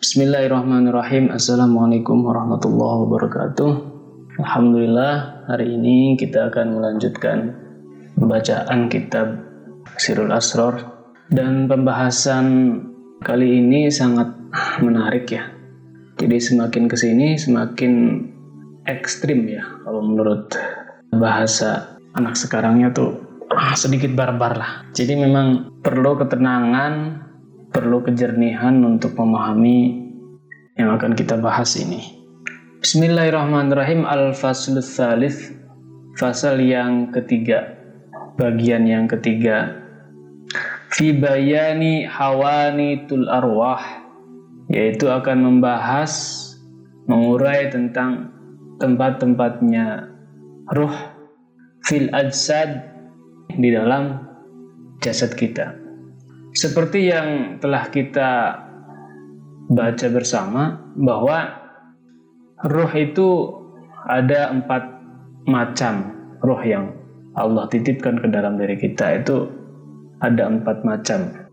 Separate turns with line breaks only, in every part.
Bismillahirrahmanirrahim. Assalamualaikum warahmatullahi wabarakatuh. Alhamdulillah hari ini kita akan melanjutkan pembacaan kitab Sirul Asror dan pembahasan kali ini sangat menarik ya. Jadi semakin ke sini semakin ekstrim ya kalau menurut bahasa anak sekarangnya tuh sedikit barbar lah. Jadi memang perlu ketenangan, perlu kejernihan untuk memahami yang akan kita bahas ini. Bismillahirrahmanirrahim. Al-Faslul Thalith Fasal yang ketiga Bagian yang ketiga. Fi bayani hawani tul arwah Yaitu akan membahas Mengurai tentang Tempat-tempatnya Ruh Fil ajsad Di dalam Jasad kita Seperti yang telah kita baca bersama bahwa ruh itu ada empat macam ruh yang Allah titipkan ke dalam diri kita itu ada empat macam.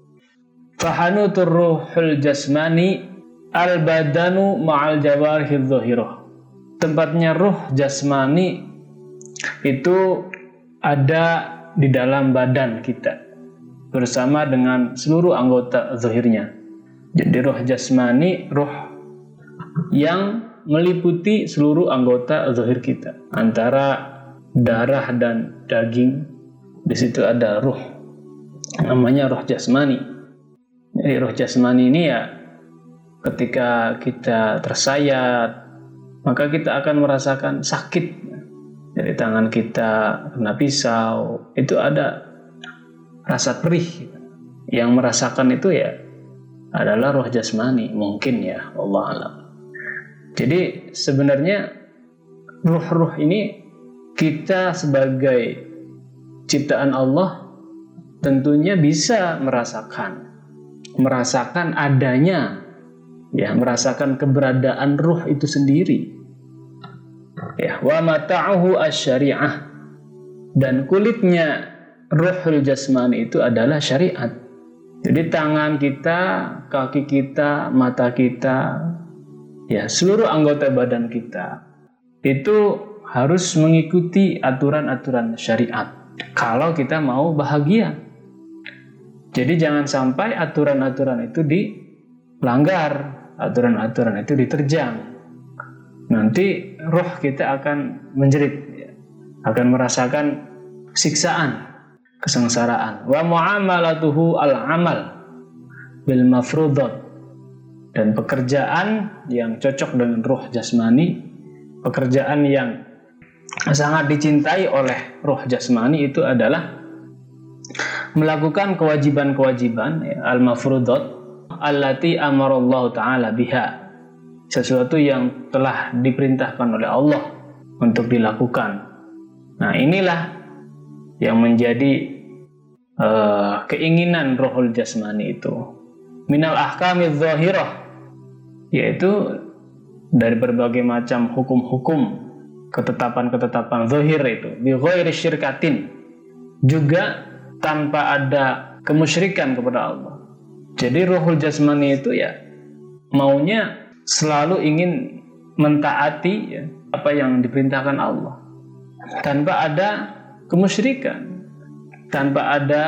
Fahanutur ruhul jasmani al badanu ma'al jawarihil dhahirah. Tempatnya ruh jasmani itu ada di dalam badan kita bersama dengan seluruh anggota zahirnya. Jadi roh jasmani, roh yang meliputi seluruh anggota zahir kita. Antara darah dan daging, di situ ada roh. Namanya roh jasmani. Jadi roh jasmani ini ya ketika kita tersayat, maka kita akan merasakan sakit. Dari tangan kita kena pisau, itu ada rasa perih. Yang merasakan itu ya adalah roh jasmani mungkin ya Allah alam. Jadi sebenarnya ruh-ruh ini kita sebagai ciptaan Allah tentunya bisa merasakan merasakan adanya ya merasakan keberadaan ruh itu sendiri. Ya wa mata'uhu asyariah. Dan kulitnya ruhul jasmani itu adalah syariat jadi tangan kita, kaki kita, mata kita, ya seluruh anggota badan kita itu harus mengikuti aturan-aturan syariat kalau kita mau bahagia. Jadi jangan sampai aturan-aturan itu dilanggar, aturan-aturan itu diterjang. Nanti roh kita akan menjerit, akan merasakan siksaan kesengsaraan. Wa muamalatuhu al amal bil mafrudat. Dan pekerjaan yang cocok dengan ruh jasmani pekerjaan yang sangat dicintai oleh ruh jasmani itu adalah melakukan kewajiban-kewajiban ya, al mafrudat allati amarallahu taala biha. Sesuatu yang telah diperintahkan oleh Allah untuk dilakukan. Nah inilah yang menjadi uh, keinginan rohul jasmani itu. Minal ahkami zahirah yaitu dari berbagai macam hukum-hukum ketetapan-ketetapan zahir itu. Bi ghairi syirkatin juga tanpa ada kemusyrikan kepada Allah. Jadi rohul jasmani itu ya maunya selalu ingin mentaati ya, apa yang diperintahkan Allah. Tanpa ada kemusyrikan tanpa ada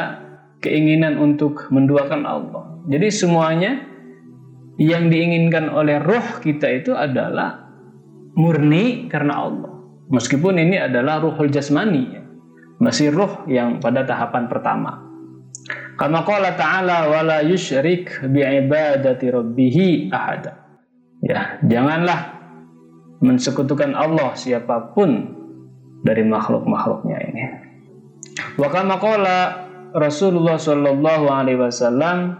keinginan untuk menduakan Allah. Jadi semuanya yang diinginkan oleh roh kita itu adalah murni karena Allah. Meskipun ini adalah ruhul jasmani, masih roh yang pada tahapan pertama. Kama qala ta'ala wala yusyrik bi'ibadati rabbih ahada. Ya, janganlah mensekutukan Allah siapa pun dari makhluk-makhluknya ini. Wa Rasulullah sallallahu alaihi wasallam,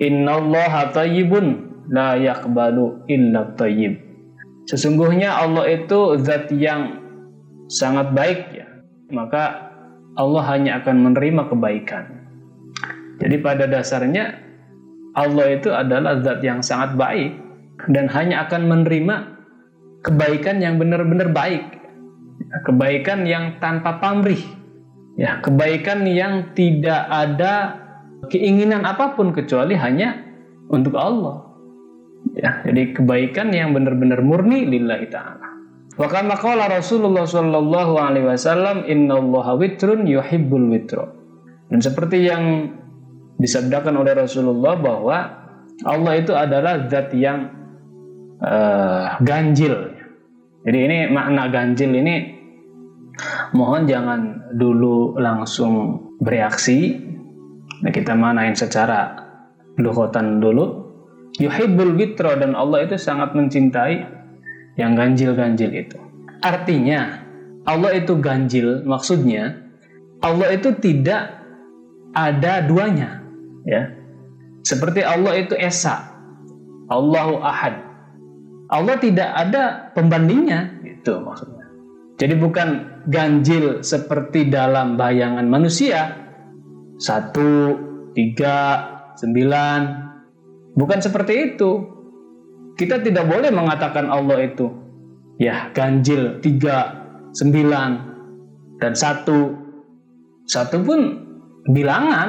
"Innallaha thayyibun la yaqbalu illa thayyib." Sesungguhnya Allah itu zat yang sangat baik ya. Maka Allah hanya akan menerima kebaikan. Jadi pada dasarnya Allah itu adalah zat yang sangat baik dan hanya akan menerima kebaikan yang benar-benar baik kebaikan yang tanpa pamrih ya kebaikan yang tidak ada keinginan apa pun kecuali hanya untuk Allah Ya, jadi kebaikan yang benar-benar murni lillahi taala. Wa kama qala Rasulullah sallallahu alaihi wasallam innallaha witrun yuhibbul witro. Dan seperti yang disabdakan oleh Rasulullah bahwa Allah itu adalah zat yang uh, ganjil. Jadi ini makna ganjil ini mohon jangan dulu langsung bereaksi. Nah, kita manain secara luhotan dulu. Yuhibbul witro dan Allah itu sangat mencintai yang ganjil-ganjil itu. Artinya, Allah itu ganjil, maksudnya Allah itu tidak ada duanya, ya. Seperti Allah itu esa, Allahu ahad. Allah tidak ada pembandingnya, itu maksudnya. Jadi bukan ganjil seperti dalam bayangan manusia, satu, tiga, sembilan, bukan seperti itu. Kita tidak boleh mengatakan Allah itu ya ganjil tiga sembilan dan satu. Satu pun bilangan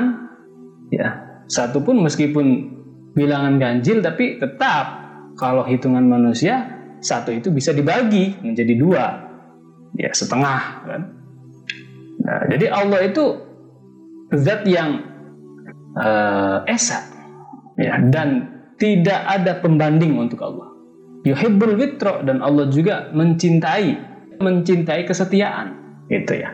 ya. Satu pun meskipun bilangan ganjil tapi tetap kalau hitungan manusia satu itu bisa dibagi menjadi dua ya setengah kan nah, jadi Allah itu zat yang uh, esa ya dan tidak ada pembanding untuk Allah. Yuhibbul witro dan Allah juga mencintai mencintai kesetiaan itu ya.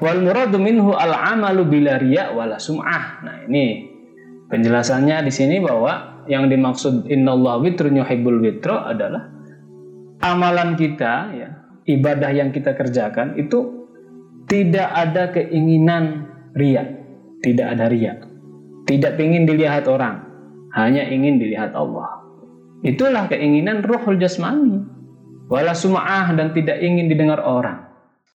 Wal muradu minhu al amalu bila riya wala sum'ah. Nah, ini penjelasannya di sini bahwa yang dimaksud innallah witrun yuhibbul witro adalah amalan kita ya, ibadah yang kita kerjakan itu tidak ada keinginan riya, tidak ada riya. Tidak ingin dilihat orang, hanya ingin dilihat Allah. Itulah keinginan ruhul jasmani. Wala sum'ah dan tidak ingin didengar orang.